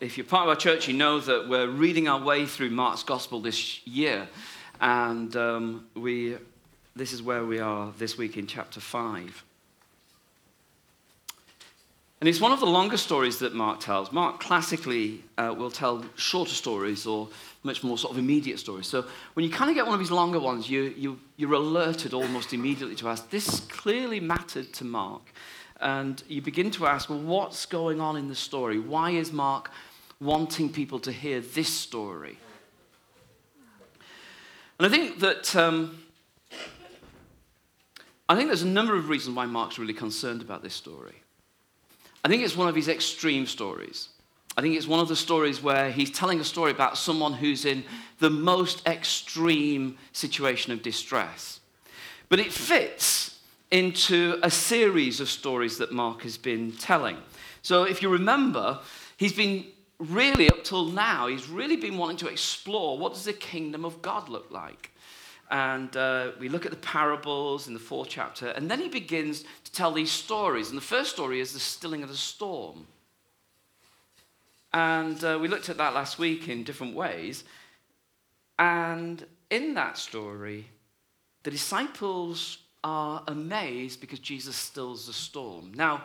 if you're part of our church, you know that we're reading our way through Mark's Gospel this year. And um, we, this is where we are this week in chapter 5. And it's one of the longer stories that Mark tells. Mark classically uh, will tell shorter stories or much more sort of immediate stories. So when you kind of get one of his longer ones, you, you, you're alerted almost immediately to ask, this clearly mattered to Mark. And you begin to ask, well, what's going on in the story? Why is Mark wanting people to hear this story? And I think that um, I think there's a number of reasons why Mark's really concerned about this story. I think it's one of his extreme stories. I think it's one of the stories where he's telling a story about someone who's in the most extreme situation of distress. But it fits into a series of stories that Mark has been telling. So if you remember, he's been really up till now, he's really been wanting to explore what does the kingdom of God look like? And uh, we look at the parables in the fourth chapter, and then he begins to tell these stories. And the first story is the stilling of the storm. And uh, we looked at that last week in different ways. And in that story, the disciples are amazed because Jesus stills the storm. Now,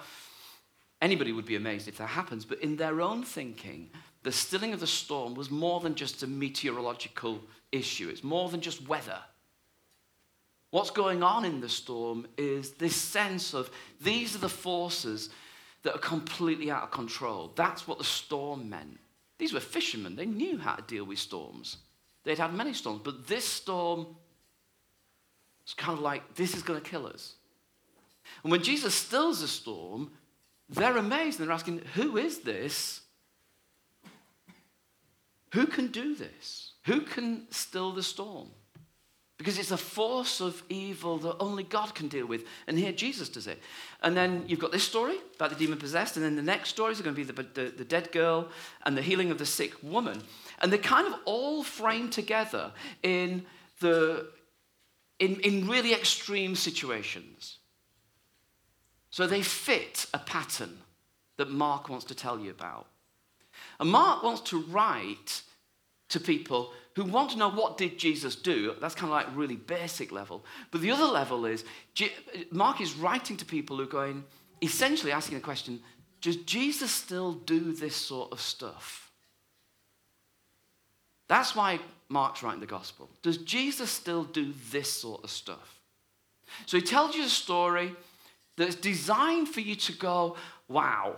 anybody would be amazed if that happens, but in their own thinking, the stilling of the storm was more than just a meteorological issue, it's more than just weather. What's going on in the storm is this sense of these are the forces that are completely out of control. That's what the storm meant. These were fishermen, they knew how to deal with storms. They'd had many storms, but this storm was kind of like, this is going to kill us. And when Jesus stills the storm, they're amazed and they're asking, Who is this? Who can do this? Who can still the storm? Because it's a force of evil that only God can deal with. And here Jesus does it. And then you've got this story about the demon possessed. And then the next stories are going to be the, the, the dead girl and the healing of the sick woman. And they're kind of all framed together in, the, in, in really extreme situations. So they fit a pattern that Mark wants to tell you about. And Mark wants to write to people who want to know what did Jesus do. That's kind of like really basic level. But the other level is Mark is writing to people who are going, essentially asking the question, does Jesus still do this sort of stuff? That's why Mark's writing the gospel. Does Jesus still do this sort of stuff? So he tells you a story that's designed for you to go, wow.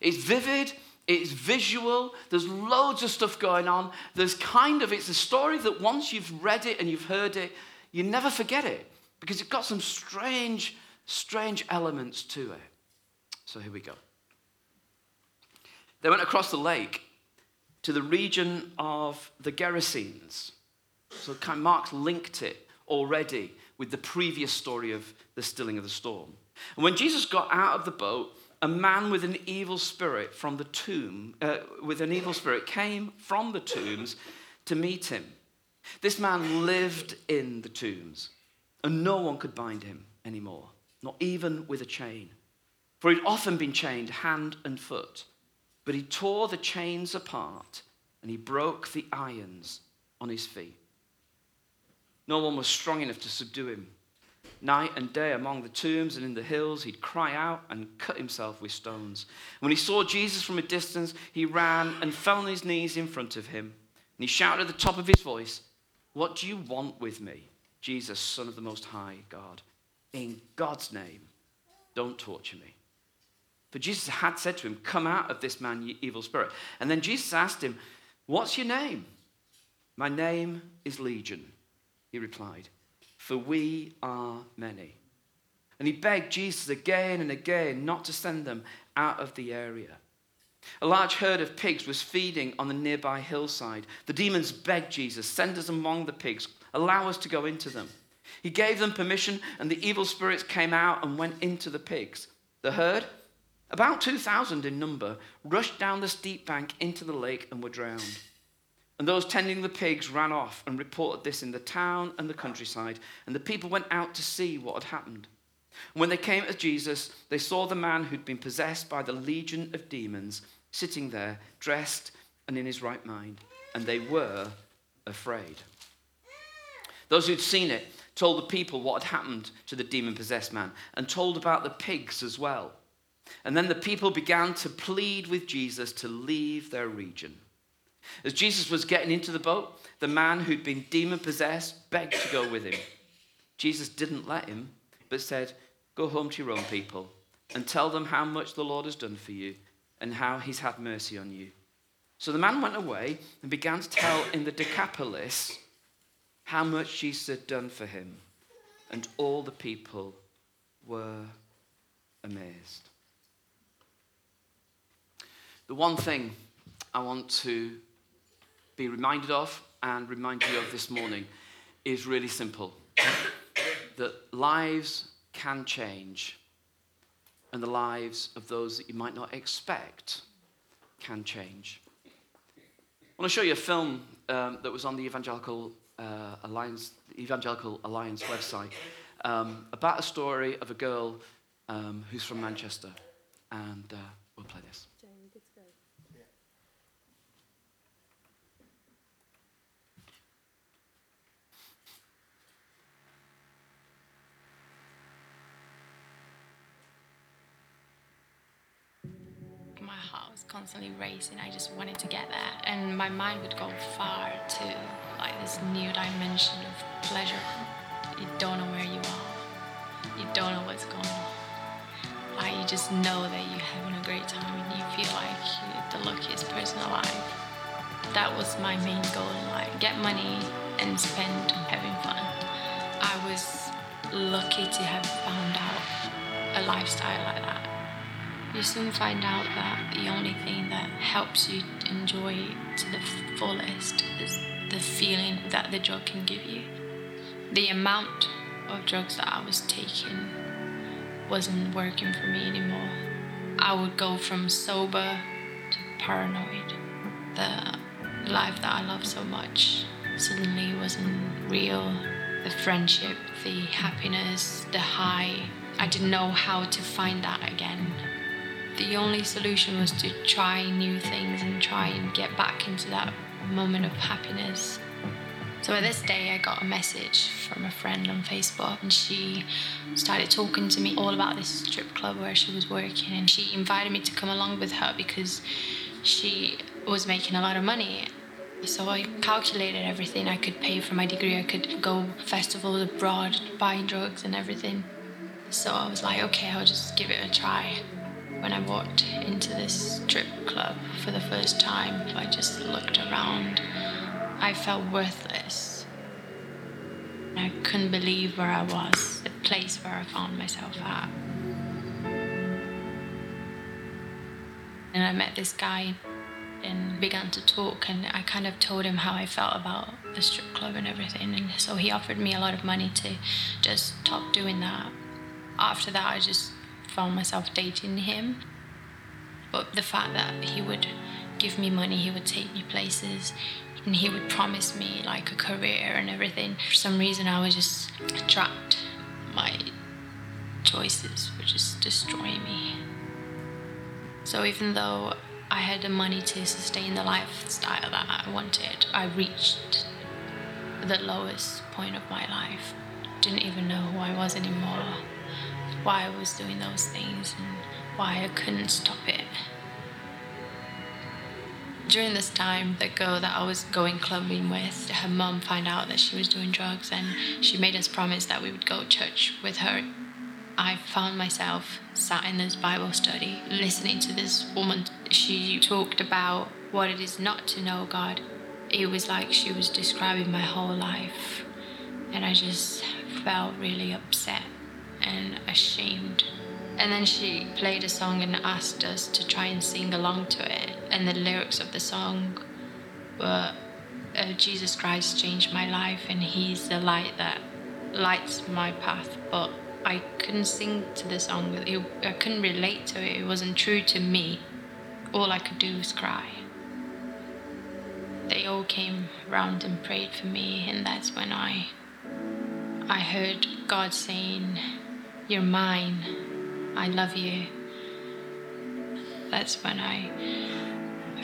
It's vivid, it's visual, there's loads of stuff going on. There's kind of, it's a story that once you've read it and you've heard it, you never forget it because it's got some strange, strange elements to it. So here we go. They went across the lake to the region of the Gerasenes. So kind Mark's linked it already with the previous story of the stilling of the storm. And when Jesus got out of the boat, a man with an evil spirit from the tomb, uh, with an evil spirit, came from the tombs to meet him. This man lived in the tombs, and no one could bind him anymore, not even with a chain. For he'd often been chained hand and foot, but he tore the chains apart and he broke the irons on his feet. No one was strong enough to subdue him. Night and day among the tombs and in the hills, he'd cry out and cut himself with stones. When he saw Jesus from a distance, he ran and fell on his knees in front of him. And he shouted at the top of his voice, What do you want with me, Jesus, Son of the Most High God? In God's name, don't torture me. For Jesus had said to him, Come out of this man, you evil spirit. And then Jesus asked him, What's your name? My name is Legion, he replied for we are many. And he begged Jesus again and again not to send them out of the area. A large herd of pigs was feeding on the nearby hillside. The demons begged Jesus, Send us among the pigs, allow us to go into them. He gave them permission, and the evil spirits came out and went into the pigs. The herd, about 2,000 in number, rushed down the steep bank into the lake and were drowned. And those tending the pigs ran off and reported this in the town and the countryside. And the people went out to see what had happened. And when they came to Jesus, they saw the man who'd been possessed by the legion of demons sitting there, dressed and in his right mind, and they were afraid. Those who'd seen it told the people what had happened to the demon possessed man and told about the pigs as well. And then the people began to plead with Jesus to leave their region. As Jesus was getting into the boat, the man who'd been demon possessed begged to go with him. Jesus didn't let him, but said, Go home to your own people and tell them how much the Lord has done for you and how he's had mercy on you. So the man went away and began to tell in the Decapolis how much Jesus had done for him. And all the people were amazed. The one thing I want to be reminded of and remind you of this morning is really simple that lives can change, and the lives of those that you might not expect can change. I want to show you a film um, that was on the Evangelical uh, Alliance, Evangelical Alliance website um, about a story of a girl um, who's from Manchester, and uh, we'll play this. Constantly racing. I just wanted to get there. And my mind would go far to like this new dimension of pleasure. You don't know where you are. You don't know what's going on. Like you just know that you're having a great time and you feel like you're the luckiest person alive. That was my main goal in life. Get money and spend having fun. I was lucky to have found out a lifestyle like that you soon find out that the only thing that helps you enjoy to the fullest is the feeling that the drug can give you. The amount of drugs that I was taking wasn't working for me anymore. I would go from sober to paranoid. The life that I loved so much suddenly wasn't real. The friendship, the happiness, the high. I didn't know how to find that again the only solution was to try new things and try and get back into that moment of happiness. So at this day, I got a message from a friend on Facebook, and she started talking to me all about this strip club where she was working, and she invited me to come along with her because she was making a lot of money. So I calculated everything I could pay for my degree. I could go festivals abroad, buy drugs and everything. So I was like, okay, I'll just give it a try when I walked into this strip club for the first time, I just looked around. I felt worthless. I couldn't believe where I was, the place where I found myself at. And I met this guy and began to talk and I kind of told him how I felt about the strip club and everything and so he offered me a lot of money to just stop doing that. After that I just found myself dating him. But the fact that he would give me money, he would take me places, and he would promise me like a career and everything. For some reason, I was just trapped. My choices were just destroying me. So even though I had the money to sustain the lifestyle that I wanted, I reached the lowest point of my life. Didn't even know who I was anymore why I was doing those things and why I couldn't stop it. During this time, the girl that I was going clubbing with, her mum found out that she was doing drugs and she made us promise that we would go to church with her. I found myself sat in this Bible study listening to this woman. She talked about what it is not to know God. It was like she was describing my whole life. And I just felt really upset and ashamed. And then she played a song and asked us to try and sing along to it. And the lyrics of the song were uh, Jesus Christ changed my life, and He's the light that lights my path. But I couldn't sing to the song, I couldn't relate to it, it wasn't true to me. All I could do was cry. They all came round and prayed for me, and that's when I I heard God saying, you're mine. I love you. That's when I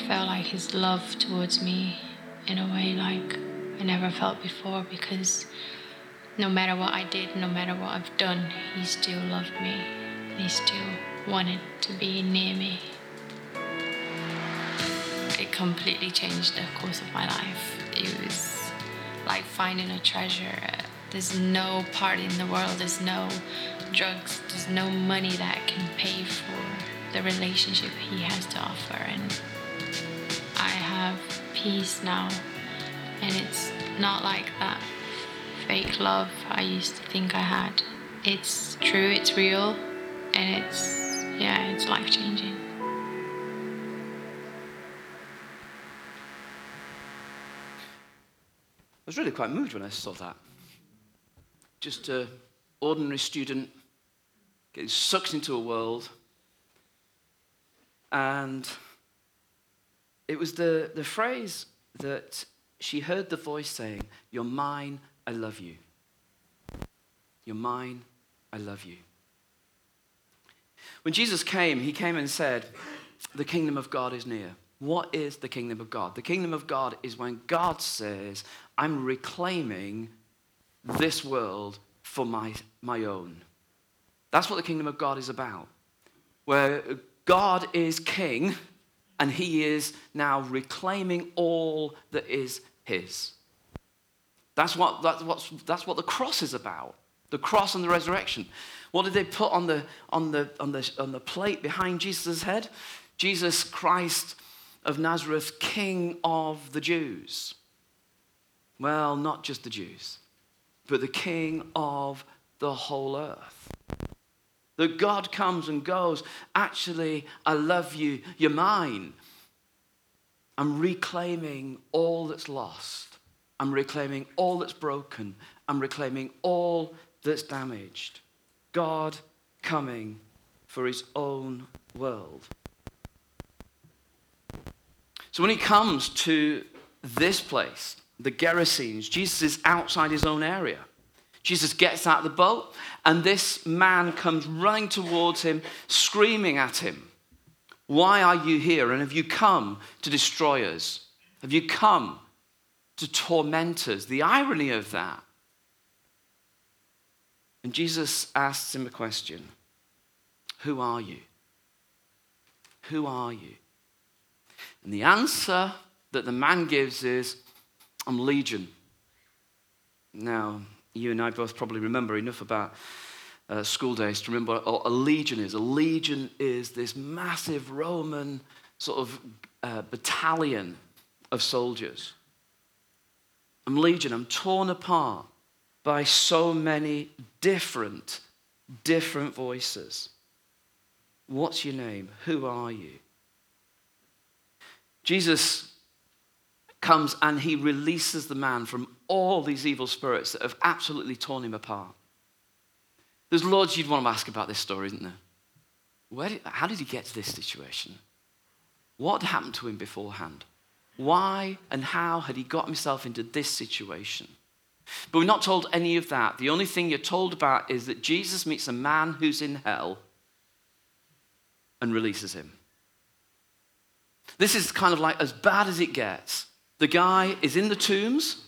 felt like his love towards me in a way like I never felt before because no matter what I did, no matter what I've done, he still loved me. He still wanted to be near me. It completely changed the course of my life. It was like finding a treasure. There's no party in the world, there's no drugs, there's no money that can pay for the relationship he has to offer. And I have peace now. And it's not like that fake love I used to think I had. It's true, it's real, and it's, yeah, it's life changing. I was really quite moved when I saw that. Just an ordinary student getting sucked into a world. And it was the, the phrase that she heard the voice saying, You're mine, I love you. You're mine, I love you. When Jesus came, he came and said, The kingdom of God is near. What is the kingdom of God? The kingdom of God is when God says, I'm reclaiming this world for my, my own. That's what the kingdom of God is about. Where God is king and he is now reclaiming all that is his. That's what, that's, what's, that's what the cross is about the cross and the resurrection. What did they put on the, on the, on the, on the plate behind Jesus' head? Jesus Christ of Nazareth, King of the Jews. Well, not just the Jews, but the King of the whole earth. That God comes and goes, actually, I love you, you're mine. I'm reclaiming all that's lost. I'm reclaiming all that's broken. I'm reclaiming all that's damaged. God coming for his own world. So when he comes to this place, the Gerasenes, Jesus is outside his own area. Jesus gets out of the boat, and this man comes running towards him, screaming at him, Why are you here? And have you come to destroy us? Have you come to torment us? The irony of that. And Jesus asks him a question Who are you? Who are you? And the answer that the man gives is, I'm Legion. Now, you and I both probably remember enough about uh, school days to remember what a legion is. A legion is this massive Roman sort of uh, battalion of soldiers. I'm legion, I'm torn apart by so many different, different voices. What's your name? Who are you? Jesus comes and he releases the man from all these evil spirits that have absolutely torn him apart. There's loads you'd want to ask about this story, isn't there? Where did, how did he get to this situation? What happened to him beforehand? Why and how had he got himself into this situation? But we're not told any of that. The only thing you're told about is that Jesus meets a man who's in hell and releases him. This is kind of like as bad as it gets. The guy is in the tombs.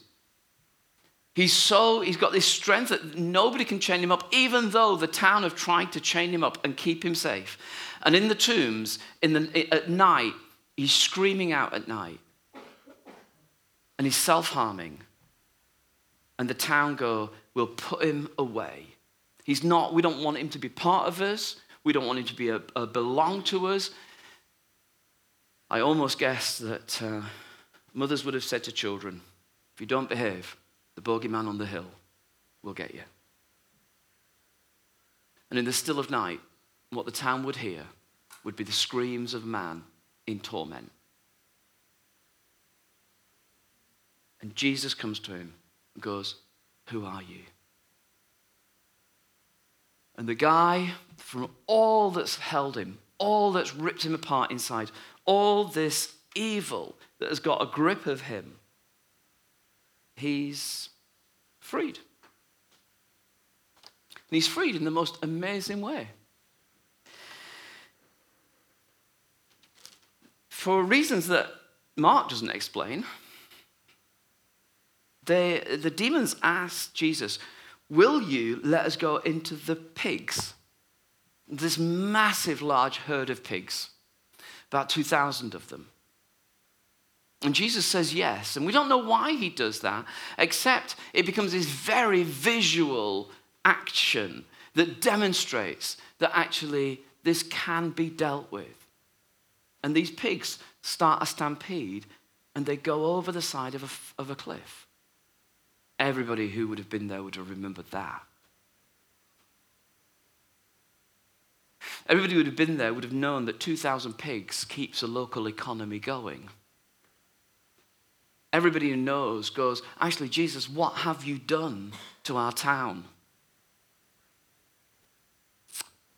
He's so, he's got this strength that nobody can chain him up, even though the town have tried to chain him up and keep him safe. And in the tombs, in the, at night, he's screaming out at night. And he's self harming. And the town go, We'll put him away. He's not, we don't want him to be part of us. We don't want him to be a, a belong to us. I almost guess that uh, mothers would have said to children, if you don't behave, the bogeyman on the hill will get you. And in the still of night, what the town would hear would be the screams of a man in torment. And Jesus comes to him and goes, Who are you? And the guy, from all that's held him, all that's ripped him apart inside, all this evil that has got a grip of him, he's freed. And he's freed in the most amazing way. for reasons that Mark doesn't explain, they, the demons asked Jesus, Will you let us go into the pigs? This massive, large herd of pigs, about 2,000 of them. And Jesus says yes. And we don't know why he does that, except it becomes this very visual action that demonstrates that actually this can be dealt with. And these pigs start a stampede and they go over the side of a, of a cliff. Everybody who would have been there would have remembered that. Everybody who would have been there would have known that 2,000 pigs keeps a local economy going. Everybody who knows goes, Actually, Jesus, what have you done to our town?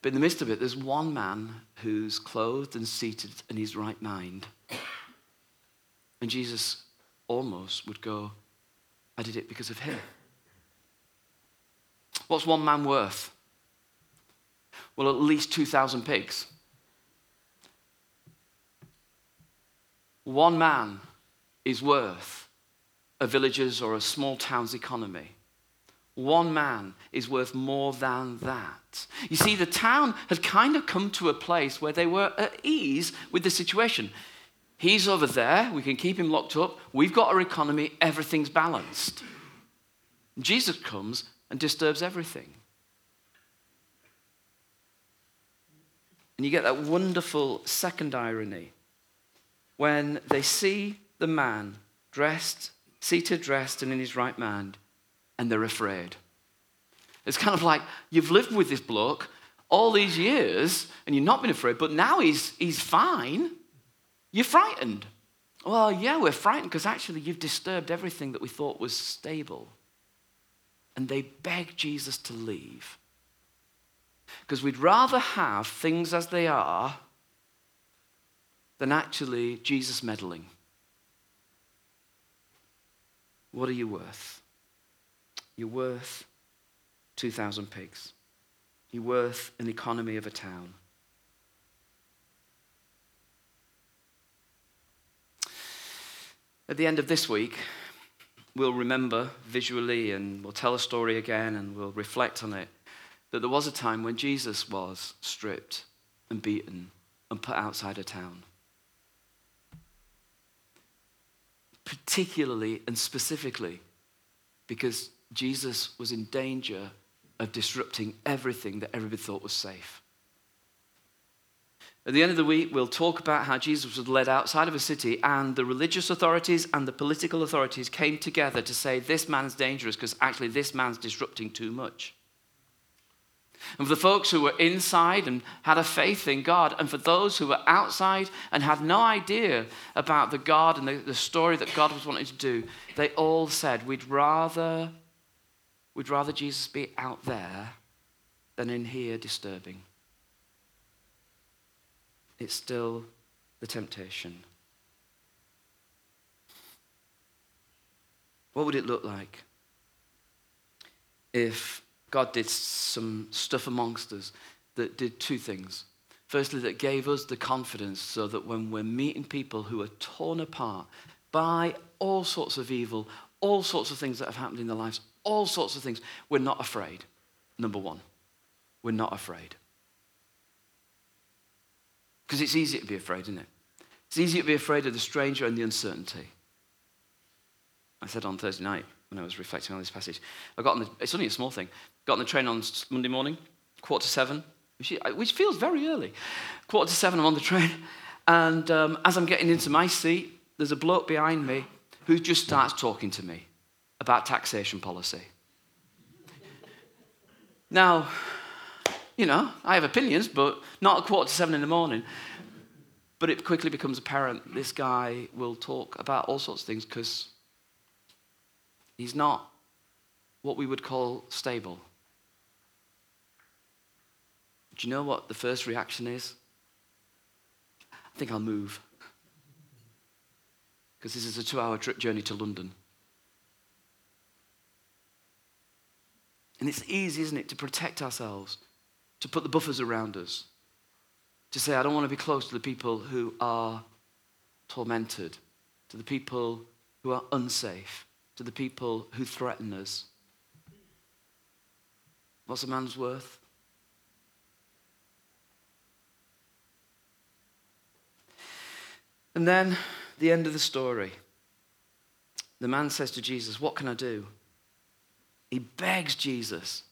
But in the midst of it, there's one man who's clothed and seated in his right mind. And Jesus almost would go, I did it because of him. What's one man worth? Well, at least 2,000 pigs. One man is worth a village's or a small town's economy. One man is worth more than that. You see, the town had kind of come to a place where they were at ease with the situation. He's over there, we can keep him locked up, we've got our economy, everything's balanced. Jesus comes and disturbs everything. And you get that wonderful second irony when they see the man dressed, seated, dressed, and in his right mind, and they're afraid. It's kind of like you've lived with this bloke all these years and you've not been afraid, but now he's, he's fine. You're frightened. Well, yeah, we're frightened because actually you've disturbed everything that we thought was stable. And they beg Jesus to leave. Because we'd rather have things as they are than actually Jesus meddling. What are you worth? You're worth 2,000 pigs. You're worth an economy of a town. At the end of this week, we'll remember visually and we'll tell a story again and we'll reflect on it that there was a time when Jesus was stripped and beaten and put outside a town. Particularly and specifically because Jesus was in danger of disrupting everything that everybody thought was safe. At the end of the week, we'll talk about how Jesus was led outside of a city, and the religious authorities and the political authorities came together to say, This man's dangerous because actually this man's disrupting too much. And for the folks who were inside and had a faith in God, and for those who were outside and had no idea about the God and the, the story that God was wanting to do, they all said, We'd rather, we'd rather Jesus be out there than in here disturbing it's still the temptation. What would it look like if God did some stuff amongst us that did two things? Firstly, that gave us the confidence so that when we're meeting people who are torn apart by all sorts of evil, all sorts of things that have happened in their lives, all sorts of things, we're not afraid. Number one, we're not afraid. Because it's easy to be afraid, isn't it? It's easy to be afraid of the stranger and the uncertainty. I said on Thursday night when I was reflecting on this passage, I got on the, it's only a small thing, got on the train on Monday morning, quarter to seven, which feels very early. Quarter to seven, I'm on the train, and um, as I'm getting into my seat, there's a bloke behind me who just starts talking to me about taxation policy. Now, you know, I have opinions, but not at quarter to seven in the morning. But it quickly becomes apparent this guy will talk about all sorts of things because he's not what we would call stable. Do you know what the first reaction is? I think I'll move. Because this is a two hour trip journey to London. And it's easy, isn't it, to protect ourselves to put the buffers around us, to say, I don't want to be close to the people who are tormented, to the people who are unsafe, to the people who threaten us. What's a man's worth? And then the end of the story. The man says to Jesus, What can I do? He begs Jesus.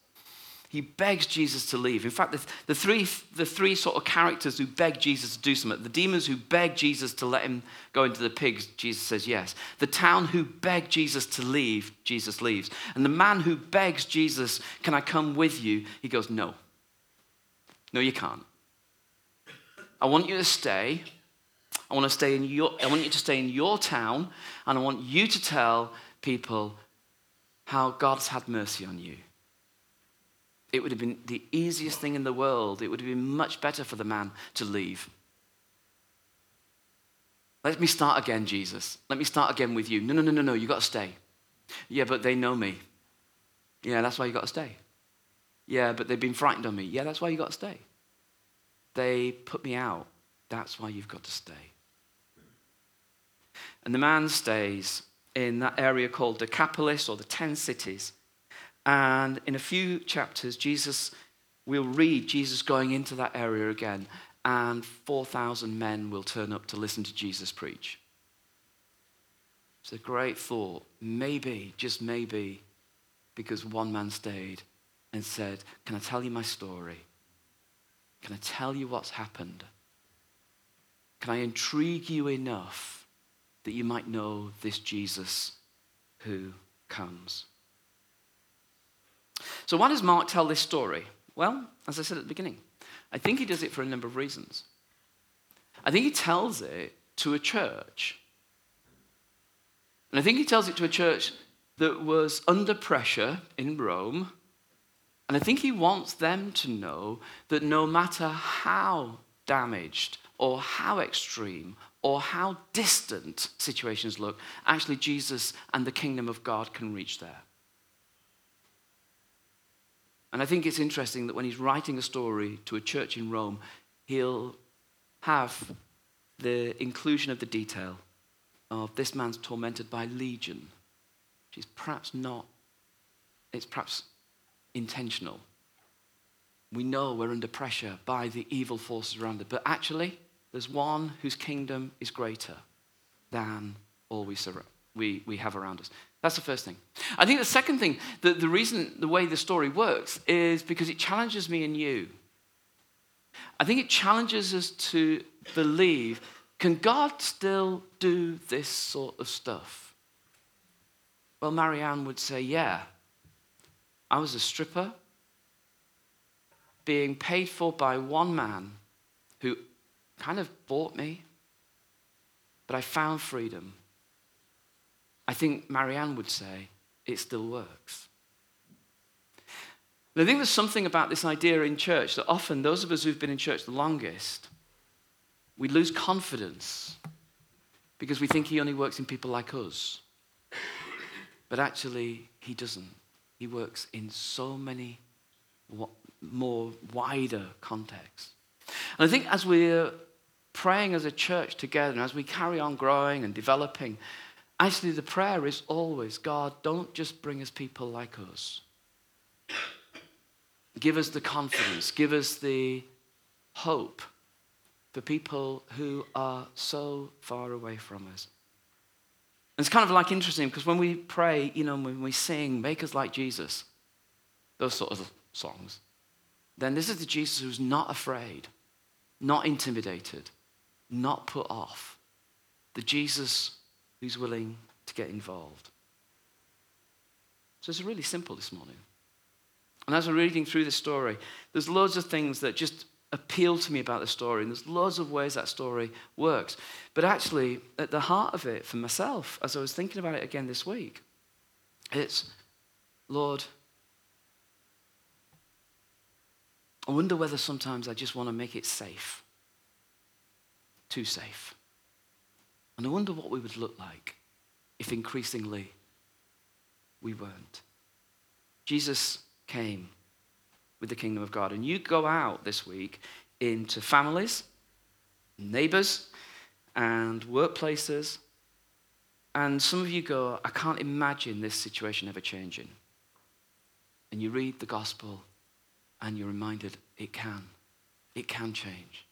He begs Jesus to leave. In fact, the, the, three, the three sort of characters who beg Jesus to do something the demons who beg Jesus to let him go into the pigs, Jesus says yes. The town who begged Jesus to leave, Jesus leaves. And the man who begs Jesus, Can I come with you? He goes, No. No, you can't. I want you to stay. I want, to stay in your, I want you to stay in your town, and I want you to tell people how God's had mercy on you. It would have been the easiest thing in the world. It would have been much better for the man to leave. Let me start again, Jesus. Let me start again with you. No, no, no, no, no. You've got to stay. Yeah, but they know me. Yeah, that's why you got to stay. Yeah, but they've been frightened of me. Yeah, that's why you got to stay. They put me out. That's why you've got to stay. And the man stays in that area called Decapolis or the Ten Cities. And in a few chapters, Jesus, we'll read Jesus going into that area again, and 4,000 men will turn up to listen to Jesus preach. It's a great thought. Maybe, just maybe, because one man stayed and said, Can I tell you my story? Can I tell you what's happened? Can I intrigue you enough that you might know this Jesus who comes? So, why does Mark tell this story? Well, as I said at the beginning, I think he does it for a number of reasons. I think he tells it to a church. And I think he tells it to a church that was under pressure in Rome. And I think he wants them to know that no matter how damaged or how extreme or how distant situations look, actually Jesus and the kingdom of God can reach there. And I think it's interesting that when he's writing a story to a church in Rome, he'll have the inclusion of the detail of this man's tormented by legion, which is perhaps not, it's perhaps intentional. We know we're under pressure by the evil forces around us, but actually, there's one whose kingdom is greater than all we, we, we have around us. That's the first thing. I think the second thing, the, the reason, the way the story works, is because it challenges me and you. I think it challenges us to believe can God still do this sort of stuff? Well, Marianne would say, yeah. I was a stripper being paid for by one man who kind of bought me, but I found freedom. I think Marianne would say it still works. And I think there's something about this idea in church that often those of us who've been in church the longest, we lose confidence because we think he only works in people like us. But actually, he doesn't. He works in so many more wider contexts. And I think as we're praying as a church together and as we carry on growing and developing, Actually, the prayer is always God, don't just bring us people like us. Give us the confidence, give us the hope for people who are so far away from us. It's kind of like interesting because when we pray, you know, when we sing, make us like Jesus, those sort of songs, then this is the Jesus who's not afraid, not intimidated, not put off. The Jesus who's willing to get involved. So it's really simple this morning. And as I'm reading through the story, there's loads of things that just appeal to me about the story, and there's loads of ways that story works. But actually, at the heart of it, for myself, as I was thinking about it again this week, it's, Lord, I wonder whether sometimes I just want to make it safe. Too safe. And I wonder what we would look like if increasingly we weren't. Jesus came with the kingdom of God. And you go out this week into families, neighbors, and workplaces. And some of you go, I can't imagine this situation ever changing. And you read the gospel and you're reminded it can. It can change.